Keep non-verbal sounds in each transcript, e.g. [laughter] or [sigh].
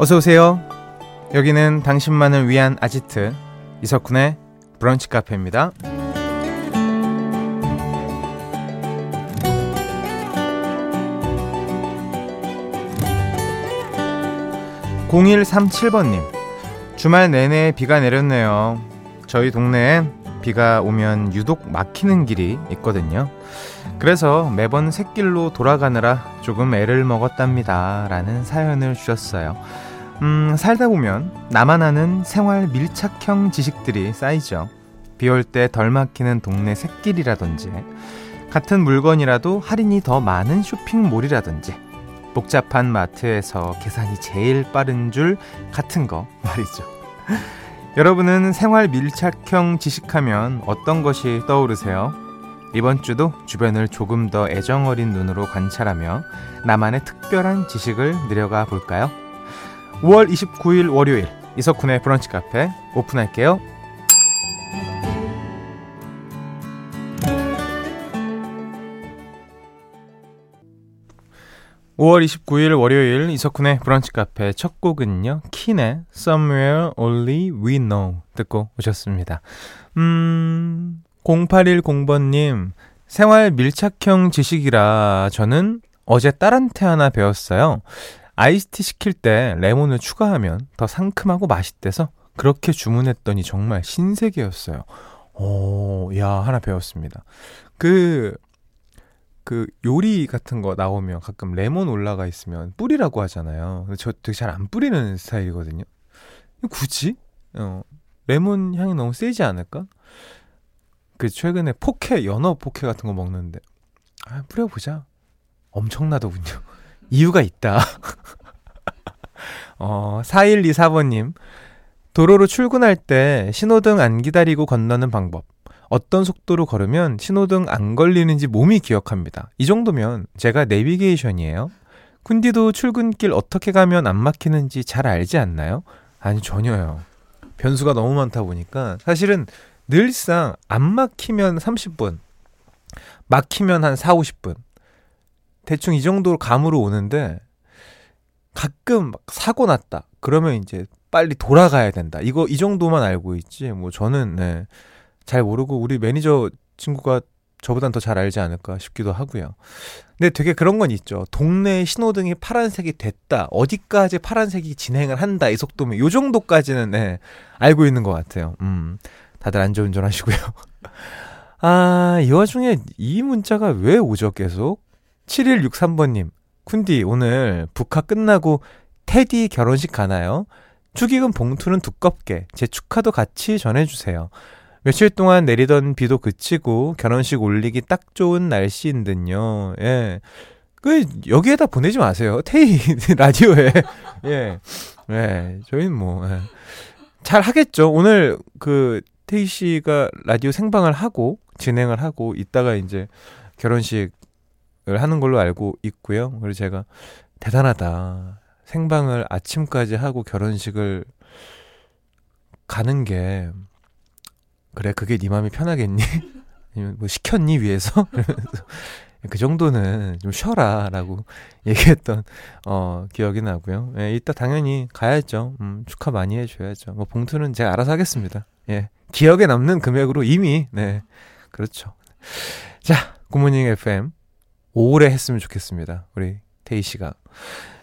어서 오세요. 여기는 당신만을 위한 아지트 이석훈의 브런치 카페입니다. 0137번님 주말 내내 비가 내렸네요. 저희 동네엔 비가 오면 유독 막히는 길이 있거든요. 그래서 매번 샛길로 돌아가느라 조금 애를 먹었답니다. 라는 사연을 주셨어요. 음, 살다 보면 나만 아는 생활 밀착형 지식들이 쌓이죠. 비올 때 덜 막히는 동네 샛길이라든지, 같은 물건이라도 할인이 더 많은 쇼핑몰이라든지, 복잡한 마트에서 계산이 제일 빠른 줄 같은 거 말이죠. [laughs] 여러분은 생활 밀착형 지식하면 어떤 것이 떠오르세요? 이번 주도 주변을 조금 더 애정 어린 눈으로 관찰하며 나만의 특별한 지식을 늘려가 볼까요? 5월 29일 월요일 이석훈의 브런치 카페 오픈할게요. 5월 29일 월요일 이석훈의 브런치 카페 첫 곡은요. 킨의 Somewhere Only We Know 듣고 오셨습니다. 음, 0810번님 생활 밀착형 지식이라 저는 어제 딸한테 하나 배웠어요. 아이스티 시킬 때 레몬을 추가하면 더 상큼하고 맛있대서 그렇게 주문했더니 정말 신세계였어요. 오, 야, 하나 배웠습니다. 그, 그 요리 같은 거 나오면 가끔 레몬 올라가 있으면 뿌리라고 하잖아요. 저 되게 잘 안 뿌리는 스타일이거든요. 굳이? 어, 레몬 향이 너무 세지 않을까? 그 최근에 포케, 연어 포케 같은 거 먹는데, 아, 뿌려보자. 엄청나더군요. [laughs] 이유가 있다. [laughs] 어, 4124번님. 도로로 출근할 때 신호등 안 기다리고 건너는 방법. 어떤 속도로 걸으면 신호등 안 걸리는지 몸이 기억합니다. 이 정도면 제가 내비게이션이에요. 쿤디도 출근길 어떻게 가면 안 막히는지 잘 알지 않나요? 아니, 전혀요. 변수가 너무 많다 보니까 사실은 늘상 안 막히면 30분, 막히면 한 4, 50분. 대충 이 정도로 감으로 오는데 가끔 사고 났다. 그러면 이제 빨리 돌아가야 된다. 이거 이 정도만 알고 있지. 뭐 저는 네. 잘 모르고 우리 매니저 친구가 저보단 더 잘 알지 않을까 싶기도 하고요. 근데 되게 그런 건 있죠. 동네 신호등이 파란색이 됐다. 어디까지 파란색이 진행을 한다. 이 속도면 요 정도까지는 네, 알고 있는 것 같아요. 음. 다들 안전운전 하시고요. [laughs] 아, 이 와중에 이 문자가 왜 오죠, 계속? 7163번님, 쿤디, 오늘 북학 끝나고 테디 결혼식 가나요? 축의금 봉투는 두껍게, 제 축하도 같이 전해주세요. 며칠 동안 내리던 비도 그치고 결혼식 올리기 딱 좋은 날씨인 듯요. 예. 그, 여기에다 보내지 마세요. [laughs] 테이 라디오에. [laughs] 예. 예. 저희는 뭐, 예. 잘 하겠죠. 오늘 그, 테이 씨가 라디오 생방을 하고, 진행을 하고, 이따가 이제 결혼식 하는 걸로 알고 있고요. 그리고 제가 대단하다. 생방을 아침까지 하고 결혼식을 가는 게 그래 그게 네 마음이 편하겠니? [laughs] 뭐 시켰니 위해서? [laughs] 그 정도는 좀 쉬어라라고 [laughs] 얘기했던 어 기억이 나고요. 예, 이따 당연히 가야죠. 음, 축하 많이 해줘야죠. 뭐 봉투는 제가 알아서 하겠습니다. 예, 기억에 남는 금액으로 이미 네 그렇죠. 자, 굿모닝 FM 오래 했으면 좋겠습니다. 우리 테이 씨가.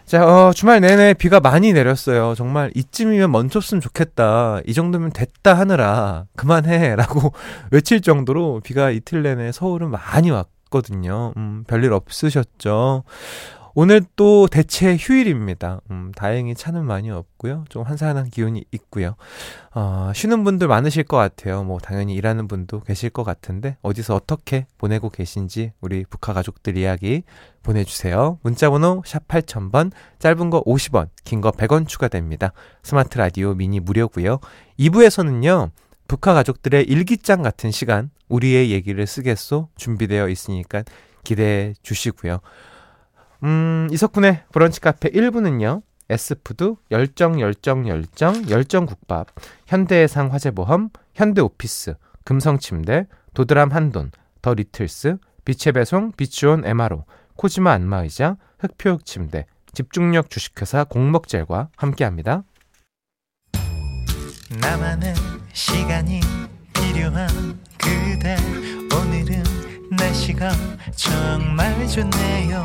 자, 어, 주말 내내 비가 많이 내렸어요. 정말 이쯤이면 멈췄으면 좋겠다. 이 정도면 됐다 하느라 그만해. 라고 [laughs] 외칠 정도로 비가 이틀 내내 서울은 많이 왔거든요. 음, 별일 없으셨죠? 오늘 또 대체 휴일입니다. 음, 다행히 차는 많이 없고요. 좀 한산한 기운이 있고요. 어, 쉬는 분들 많으실 것 같아요. 뭐 당연히 일하는 분도 계실 것 같은데 어디서 어떻게 보내고 계신지 우리 북한 가족들 이야기 보내주세요. 문자번호 샵 8000번, 짧은 거 50원, 긴 거 100원 추가됩니다. 스마트 라디오 미니 무료고요. 2부에서는요. 북한 가족들의 일기장 같은 시간, 우리의 얘기를 쓰겠소 준비되어 있으니까 기대해 주시고요. 음, 이석훈의 브런치 카페 1부는요. S푸드, 열정, 열정, 열정, 열정국밥, 현대해상 화재보험, 현대오피스, 금성침대, 도드람 한돈, 더 리틀스, 빛의 배송, 비추온 MRO, 코지마 안마의자, 흑표육침대, 집중력 주식회사 공먹젤과 함께합니다. 나만의 시간이 필요한 그대 오늘은 날씨가 정말 좋네요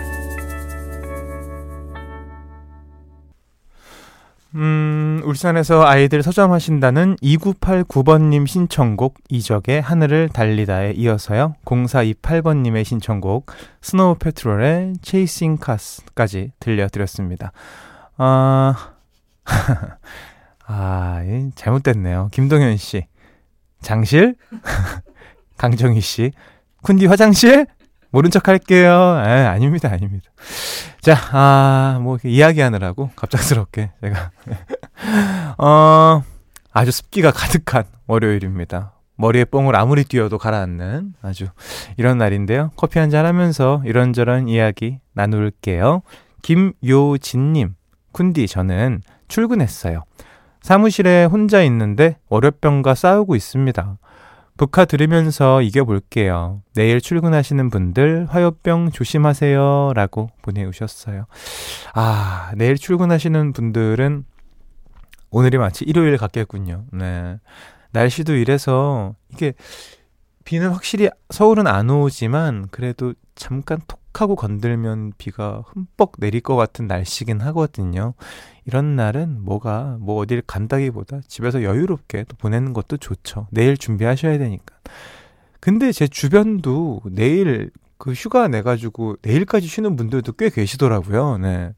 음, 울산에서 아이들 서점하신다는 2989번님 신청곡 이적의 하늘을 달리다에 이어서요. 0428번님의 신청곡 Snow Patrol의 Chasing Cars까지 들려드렸습니다. 아, [laughs] 아, 잘못됐네요. 김동현 씨. 장실? [laughs] 강정희 씨. 쿤디 화장실? 모른 척 할게요. 아, 아닙니다, 아닙니다. 자, 아, 뭐, 이야기하느라고 갑작스럽게 제가. [laughs] 어, 아주 습기가 가득한 월요일입니다. 머리에 뽕을 아무리 띄워도 가라앉는 아주 이런 날인데요. 커피 한잔 하면서 이런저런 이야기 나눌게요. 김요진님, 쿤디, 저는 출근했어요. 사무실에 혼자 있는데 월요병과 싸우고 있습니다. 북카 들으면서 이겨볼게요. 내일 출근하시는 분들 화요병 조심하세요. 라고 보내주셨어요. 아, 내일 출근하시는 분들은 오늘이 마치 일요일 같겠군요. 네. 날씨도 이래서 이게 비는 확실히 서울은 안 오지만 그래도 잠깐 톡 하고 건들면 비가 흠뻑 내릴 것 같은 날씨긴 하거든요. 이런 날은 뭐가 뭐 어딜 간다기보다 집에서 여유롭게 또 보내는 것도 좋죠. 내일 준비하셔야 되니까. 근데 제 주변도 내일 그 휴가 내 가지고 내일까지 쉬는 분들도 꽤 계시더라고요. 네.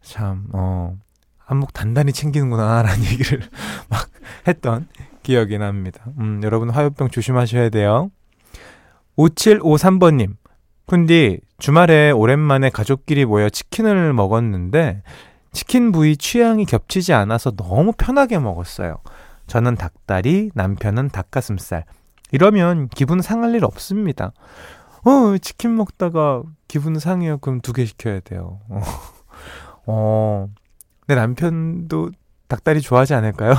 참, 어, 한몫 단단히 챙기는구나라는 [laughs] 얘기를 막 했던 기억이 납니다. 음, 여러분 화요병 조심하셔야 돼요. 5753번님, 쿤디, 주말에 오랜만에 가족끼리 모여 치킨을 먹었는데, 치킨 부위 취향이 겹치지 않아서 너무 편하게 먹었어요. 저는 닭다리, 남편은 닭가슴살. 이러면 기분 상할 일 없습니다. 어, 치킨 먹다가 기분 상해요. 그럼 두 개 시켜야 돼요. 어, 어, 내 남편도 닭다리 좋아하지 않을까요?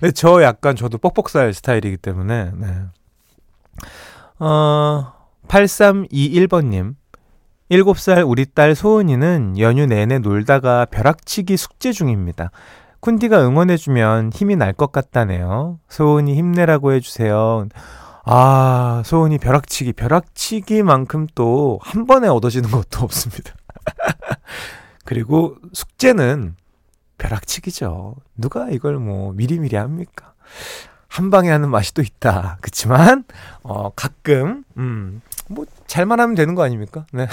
근데 [laughs] 저 약간 저도 뻑뻑살 스타일이기 때문에, 네. 어, 8321번님. 7살 우리 딸 소은이는 연휴 내내 놀다가 벼락치기 숙제 중입니다. 쿤디가 응원해주면 힘이 날 것 같다네요. 소은이 힘내라고 해주세요. 아, 소은이 벼락치기. 벼락치기만큼 또 한 번에 얻어지는 것도 없습니다. [laughs] 그리고 숙제는 벼락치기죠. 누가 이걸 뭐 미리미리 합니까? 한 방에 하는 맛이 또 있다. 그치만, 어, 가끔, 음, 뭐, 잘만 하면 되는 거 아닙니까? 네.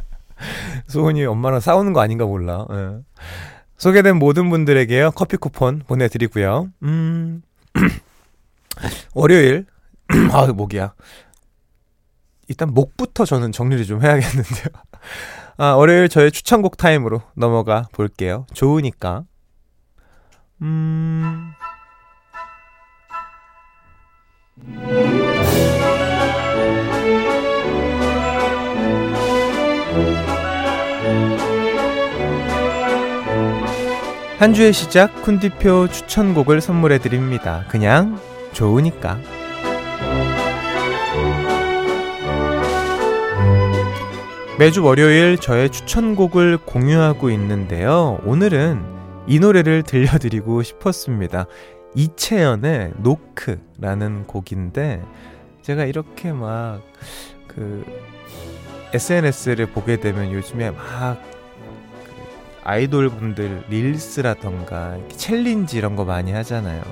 [laughs] 소은이 엄마랑 싸우는 거 아닌가 몰라. 네. 소개된 모든 분들에게요, 커피 쿠폰 보내드리고요. 음, [clears throat] 월요일, [clears throat] 아, 목이야. 일단 목부터 저는 정리를 좀 해야겠는데요. [laughs] 아, 월요일 저의 추천곡 타임으로 넘어가 볼게요. 좋으니까. 음. 한 주의 시작 쿤디표 추천곡을 선물해 드립니다. 그냥 좋으니까. 매주 월요일 저의 추천곡을 공유하고 있는데요. 오늘은 이 노래를 들려드리고 싶었습니다. 이채연의 노크라는 곡인데 제가 이렇게 막 그 SNS를 보게 되면 요즘에 막그 아이돌 분들 릴스라던가 챌린지 이런 거 많이 하잖아요.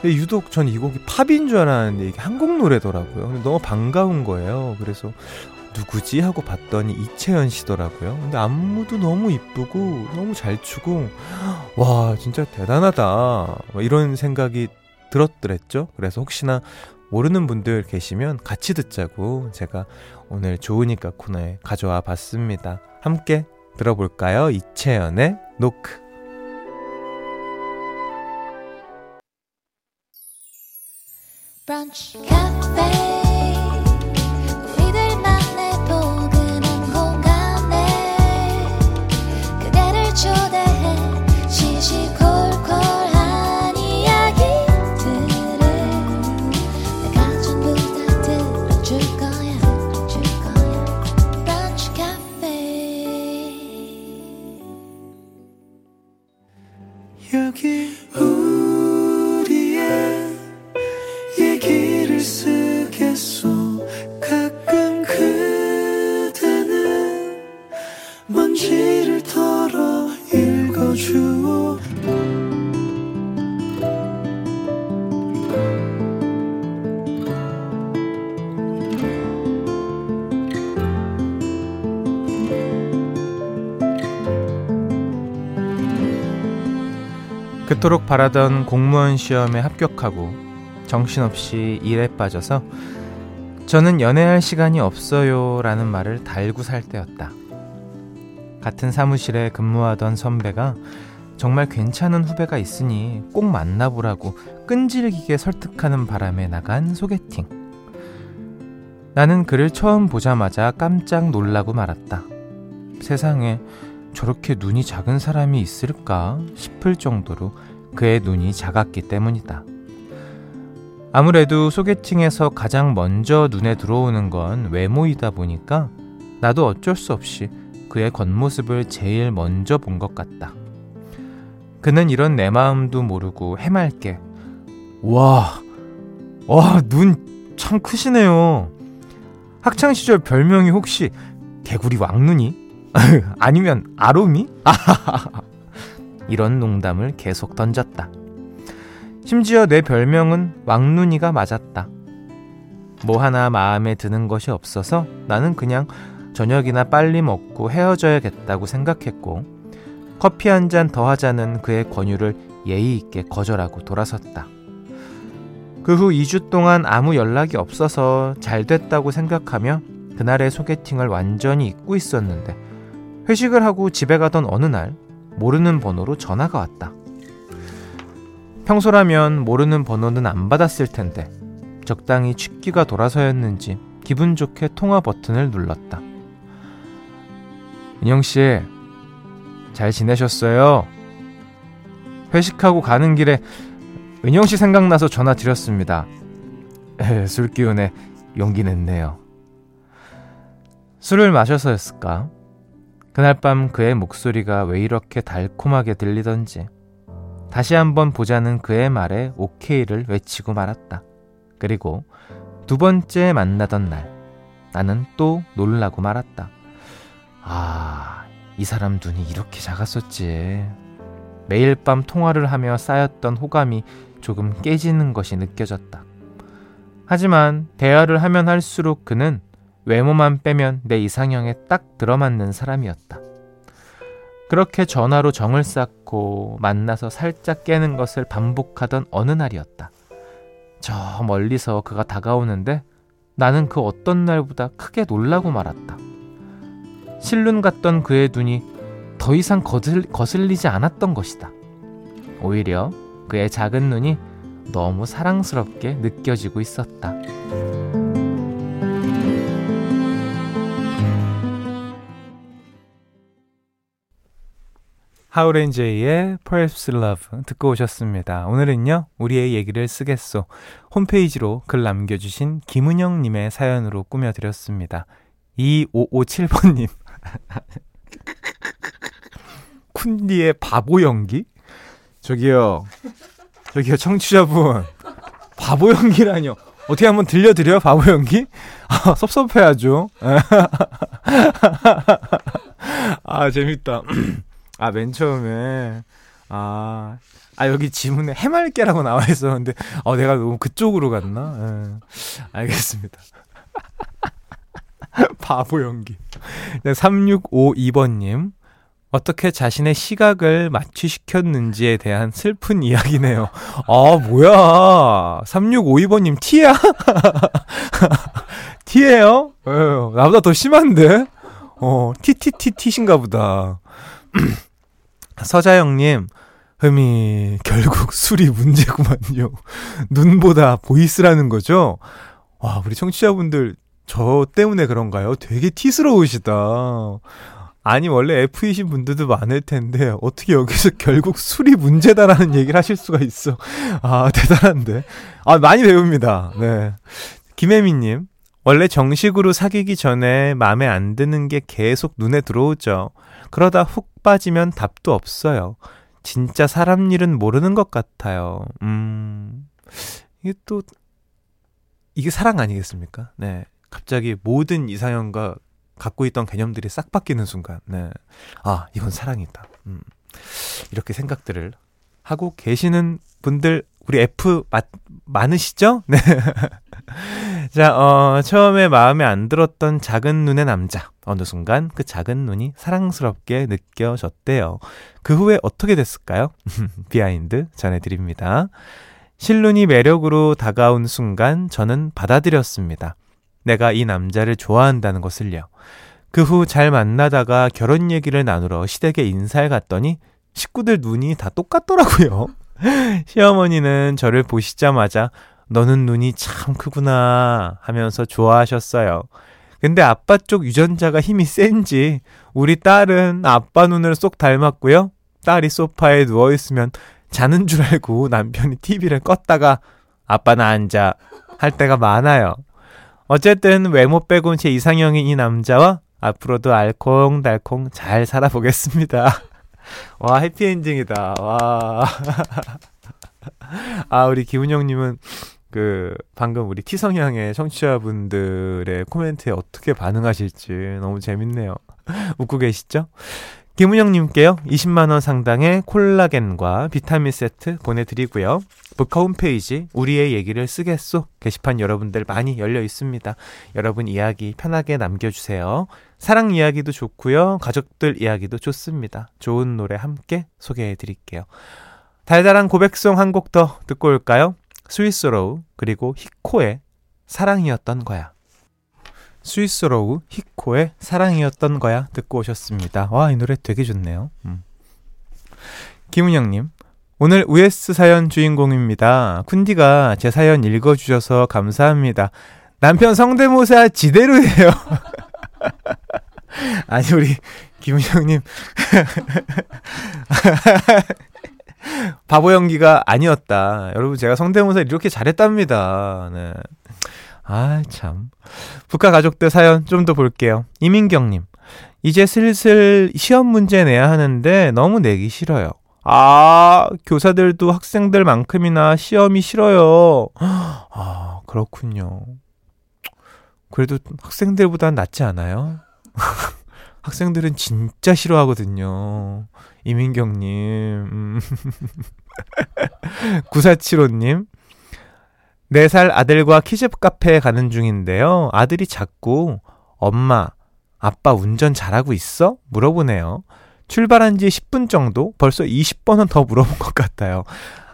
근데 유독 전 이 곡이 팝인 줄 알았는데 이게 한국 노래더라고요. 너무 반가운 거예요. 그래서 누구지 하고 봤더니 이채연 씨더라고요. 근데 안무도 너무 이쁘고 너무 잘 추고 와 진짜 대단하다 이런 생각이 들었더랬죠. 그래서 혹시나 모르는 분들 계시면 같이 듣자고 제가 오늘 좋으니까 코너에 가져와 봤습니다. 함께 들어볼까요? 이채연의 노크. 브런치 얘기를 쓰겠소. 가끔 그대는 먼지를 털어 읽어주오. 그토록 바라던 공무원 시험에 합격하고 정신없이 일에 빠져서 저는 연애할 시간이 없어요 라는 말을 달고 살 때였다. 같은 사무실에 근무하던 선배가 정말 괜찮은 후배가 있으니 꼭 만나보라고 끈질기게 설득하는 바람에 나간 소개팅. 나는 그를 처음 보자마자 깜짝 놀라고 말았다. 세상에 저렇게 눈이 작은 사람이 있을까 싶을 정도로 그의 눈이 작았기 때문이다. 아무래도 소개팅에서 가장 먼저 눈에 들어오는 건 외모이다 보니까 나도 어쩔 수 없이 그의 겉모습을 제일 먼저 본 것 같다. 그는 이런 내 마음도 모르고 해맑게 와, 와, 눈 참 크시네요. 학창 시절 별명이 혹시 개구리 왕눈이? [laughs] 아니면 아롬이? [laughs] 이런 농담을 계속 던졌다. 심지어 내 별명은 왕눈이가 맞았다. 뭐 하나 마음에 드는 것이 없어서 나는 그냥 저녁이나 빨리 먹고 헤어져야겠다고 생각했고 커피 한 잔 더 하자는 그의 권유를 예의 있게 거절하고 돌아섰다. 그 후 2주 동안 아무 연락이 없어서 잘 됐다고 생각하며 그날의 소개팅을 완전히 잊고 있었는데 회식을 하고 집에 가던 어느 날 모르는 번호로 전화가 왔다. 평소라면 모르는 번호는 안 받았을 텐데 적당히 취기가 돌아서였는지 기분 좋게 통화 버튼을 눌렀다. 인영 씨, 잘 지내셨어요? 회식하고 가는 길에 은영 씨 생각나서 전화 드렸습니다. 술 기운에 용기 냈네요. 술을 마셔서였을까? 그날 밤 그의 목소리가 왜 이렇게 달콤하게 들리던지 다시 한번 보자는 그의 말에 오케이를 외치고 말았다. 그리고 두 번째 만나던 날 나는 또 놀라고 말았다. 아, 이 사람 눈이 이렇게 작았었지. 매일 밤 통화를 하며 쌓였던 호감이 조금 깨지는 것이 느껴졌다. 하지만 대화를 하면 할수록 그는 외모만 빼면 내 이상형에 딱 들어맞는 사람이었다. 그렇게 전화로 정을 쌓고 만나서 살짝 깨는 것을 반복하던 어느 날이었다. 저 멀리서 그가 다가오는데 나는 그 어떤 날보다 크게 놀라고 말았다. 실눈 같던 그의 눈이 더 이상 거슬, 거슬리지 않았던 것이다. 오히려 그의 작은 눈이 너무 사랑스럽게 느껴지고 있었다. 하우렌제이의 Perhaps Love 듣고 오셨습니다. 오늘은요, 우리의 얘기를 쓰겠소. 홈페이지로 글 남겨주신 김은영님의 사연으로 꾸며드렸습니다. 2557번님. [laughs] 쿤디의 바보 연기? 저기요, 저기요, 청취자분. 바보 연기라뇨. 어떻게 한번 들려드려요, 바보 연기? 아, 섭섭해하죠. [laughs] 아, 재밌다. [clears throat] 아, 맨 처음에, 아, 아, 여기 지문에 해맑게라고 나와 있었는데, 어, 내가 너무 그쪽으로 갔나? 예. 알겠습니다. [laughs] 바보 연기. 네, 3652번님. 어떻게 자신의 시각을 마취시켰는지에 대한 슬픈 이야기네요. 아, 뭐야. 3652번님, 티야? [laughs] 티예요? 예, 나보다 더 심한데? 어, 티티티티신가 보다. [clears throat] 서자영님, 흠이, 결국 술이 문제구만요. [laughs] 눈보다 보이스라는 거죠? 와, 우리 청취자분들, 저 때문에 그런가요? 되게 티스러우시다. 아니, 원래 F이신 분들도 많을 텐데, 어떻게 여기서 결국 술이 문제다라는 얘기를 하실 수가 있어. 아, [laughs] 대단한데. 아, 많이 배웁니다. 네. 김혜미님, 원래 정식으로 사귀기 전에 마음에 안 드는 게 계속 눈에 들어오죠. 그러다 훅 빠지면 답도 없어요. 진짜 사람 일은 모르는 것 같아요. 음, 이게 또, 이게 사랑 아니겠습니까? 네. 갑자기 모든 이상형과 갖고 있던 개념들이 싹 바뀌는 순간, 네. 아, 이건 사랑이다. 음, 이렇게 생각들을 하고 계시는 분들, 우리 F 맞, 많으시죠? 네. 자, 어, 처음에 마음에 안 들었던 작은 눈의 남자. 어느 순간 그 작은 눈이 사랑스럽게 느껴졌대요. 그 후에 어떻게 됐을까요? [laughs] 비하인드 전해드립니다. 실눈이 매력으로 다가온 순간 저는 받아들였습니다. 내가 이 남자를 좋아한다는 것을요. 그 후 잘 만나다가 결혼 얘기를 나누러 시댁에 인사를 갔더니 식구들 눈이 다 똑같더라고요. [laughs] 시어머니는 저를 보시자마자 너는 눈이 참 크구나 하면서 좋아하셨어요. 근데 아빠 쪽 유전자가 힘이 센지 우리 딸은 아빠 눈을 쏙 닮았고요. 딸이 소파에 누워 있으면 자는 줄 알고 남편이 TV를 껐다가 아빠는 앉아 할 때가 많아요. 어쨌든 외모 빼곤 제 이상형인 이 남자와 앞으로도 알콩달콩 잘 살아보겠습니다. [laughs] 와, 해피엔딩이다. 와. [laughs] 아, 우리 김은영님은 그, 방금 우리 티성향의 청취자분들의 코멘트에 어떻게 반응하실지 너무 재밌네요. [laughs] 웃고 계시죠? 김은영님께요, 20만원 상당의 콜라겐과 비타민 세트 보내드리고요. 북카 홈페이지, 우리의 얘기를 쓰겠소. 게시판 여러분들 많이 열려 있습니다. 여러분 이야기 편하게 남겨주세요. 사랑 이야기도 좋고요. 가족들 이야기도 좋습니다. 좋은 노래 함께 소개해 드릴게요. 달달한 고백송 한 곡 더 듣고 올까요? 스윗소로우 그리고 히코의 사랑이었던 거야. 스윗소로우 히코의 사랑이었던 거야 듣고 오셨습니다. 와 이 노래 되게 좋네요. 음. 김은영님 오늘 US 사연 주인공입니다. 쿤디가 제 사연 읽어주셔서 감사합니다. 남편 성대모사 지대로예요. [laughs] 아니 우리 김은영님 [laughs] 바보 연기가 아니었다. 여러분 제가 성대모사 이렇게 잘했답니다. 네. 아 참. 북한 가족들 사연 좀 더 볼게요. 이민경님 이제 슬슬 시험 문제 내야 하는데 너무 내기 싫어요. 아, 교사들도 학생들만큼이나 시험이 싫어요. 아, 그렇군요. 그래도 학생들보단 낫지 않아요? [laughs] 학생들은 진짜 싫어하거든요. 이민경님. 음. [laughs] 9475님. 4살 아들과 키즈 카페에 가는 중인데요. 아들이 자꾸 엄마, 아빠 운전 잘하고 있어? 물어보네요. 출발한 지 10분 정도? 벌써 20번은 더 물어본 것 같아요.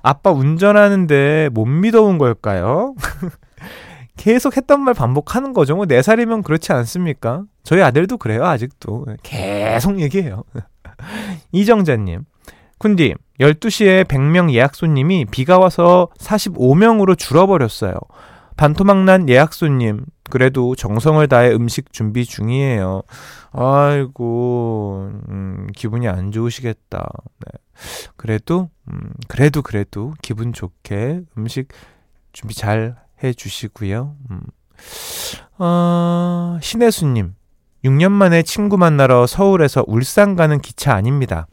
아빠 운전하는데 못 믿어온 걸까요? [laughs] 계속 했던 말 반복하는 거죠. 뭐 4살이면 그렇지 않습니까? 저희 아들도 그래요, 아직도. 계속 얘기해요. [laughs] 이정자님, 쿤디, 12시에 100명 예약 손님이 비가 와서 45명으로 줄어버렸어요. 반토막난 예약 손님, 그래도 정성을 다해 음식 준비 중이에요. 아이고, 음, 기분이 안 좋으시겠다. 네. 그래도, 음, 그래도, 그래도 기분 좋게 음식 준비 잘 해 주시고요. 음. 어, 신혜수님, 6년 만에 친구 만나러 서울에서 울산 가는 기차 아닙니다.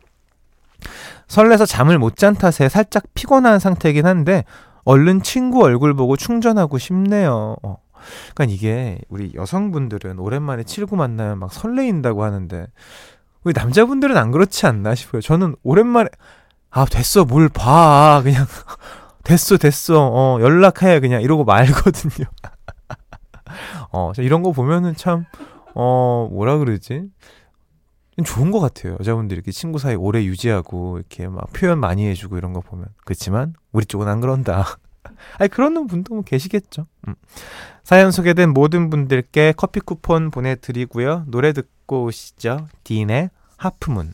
설레서 잠을 못 잔 탓에 살짝 피곤한 상태이긴 한데 얼른 친구 얼굴 보고 충전하고 싶네요. 어. 그러니까 이게 우리 여성분들은 오랜만에 친구 만나면 막 설레인다고 하는데 우리 남자분들은 안 그렇지 않나 싶어요. 저는 오랜만에 아 됐어 뭘 봐 그냥 됐어 됐어 어 연락해 그냥 이러고 말거든요. [laughs] 어 이런 거 보면은 참 어, 뭐라 그러지? 좋은 것 같아요. 여자분들이 이렇게 친구 사이 오래 유지하고, 이렇게 막 표현 많이 해주고 이런 거 보면. 그렇지만, 우리 쪽은 안 그런다. [laughs] 아니, 그런 분도 뭐 계시겠죠. 음. 사연 소개된 모든 분들께 커피 쿠폰 보내드리고요. 노래 듣고 오시죠. 디인의 하프문.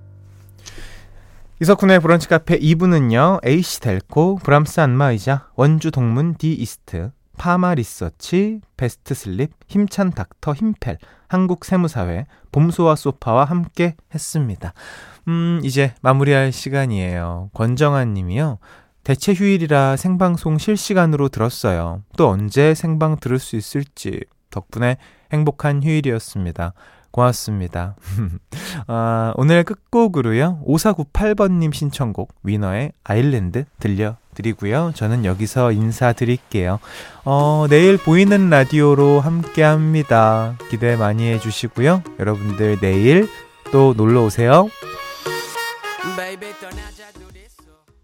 이석훈의 브런치 카페 2부는요. AC 델코, 브람스 안마의자, 원주 동문 디 이스트, 파마 리서치, 베스트 슬립, 힘찬 닥터 힘펠, 한국 세무사회, 봄소와 소파와 함께 했습니다. 음, 이제 마무리할 시간이에요. 권정한 님이요. 대체 휴일이라 생방송 실시간으로 들었어요. 또 언제 생방 들을 수 있을지 덕분에 행복한 휴일이었습니다. 고맙습니다. [laughs] 아, 오늘 끝곡으로요. 5498번님 신청곡 위너의 아일랜드 들려드리고요. 저는 여기서 인사드릴게요. 어, 내일 보이는 라디오로 함께 합니다. 기대 많이 해주시고요. 여러분들 내일 또 놀러 오세요.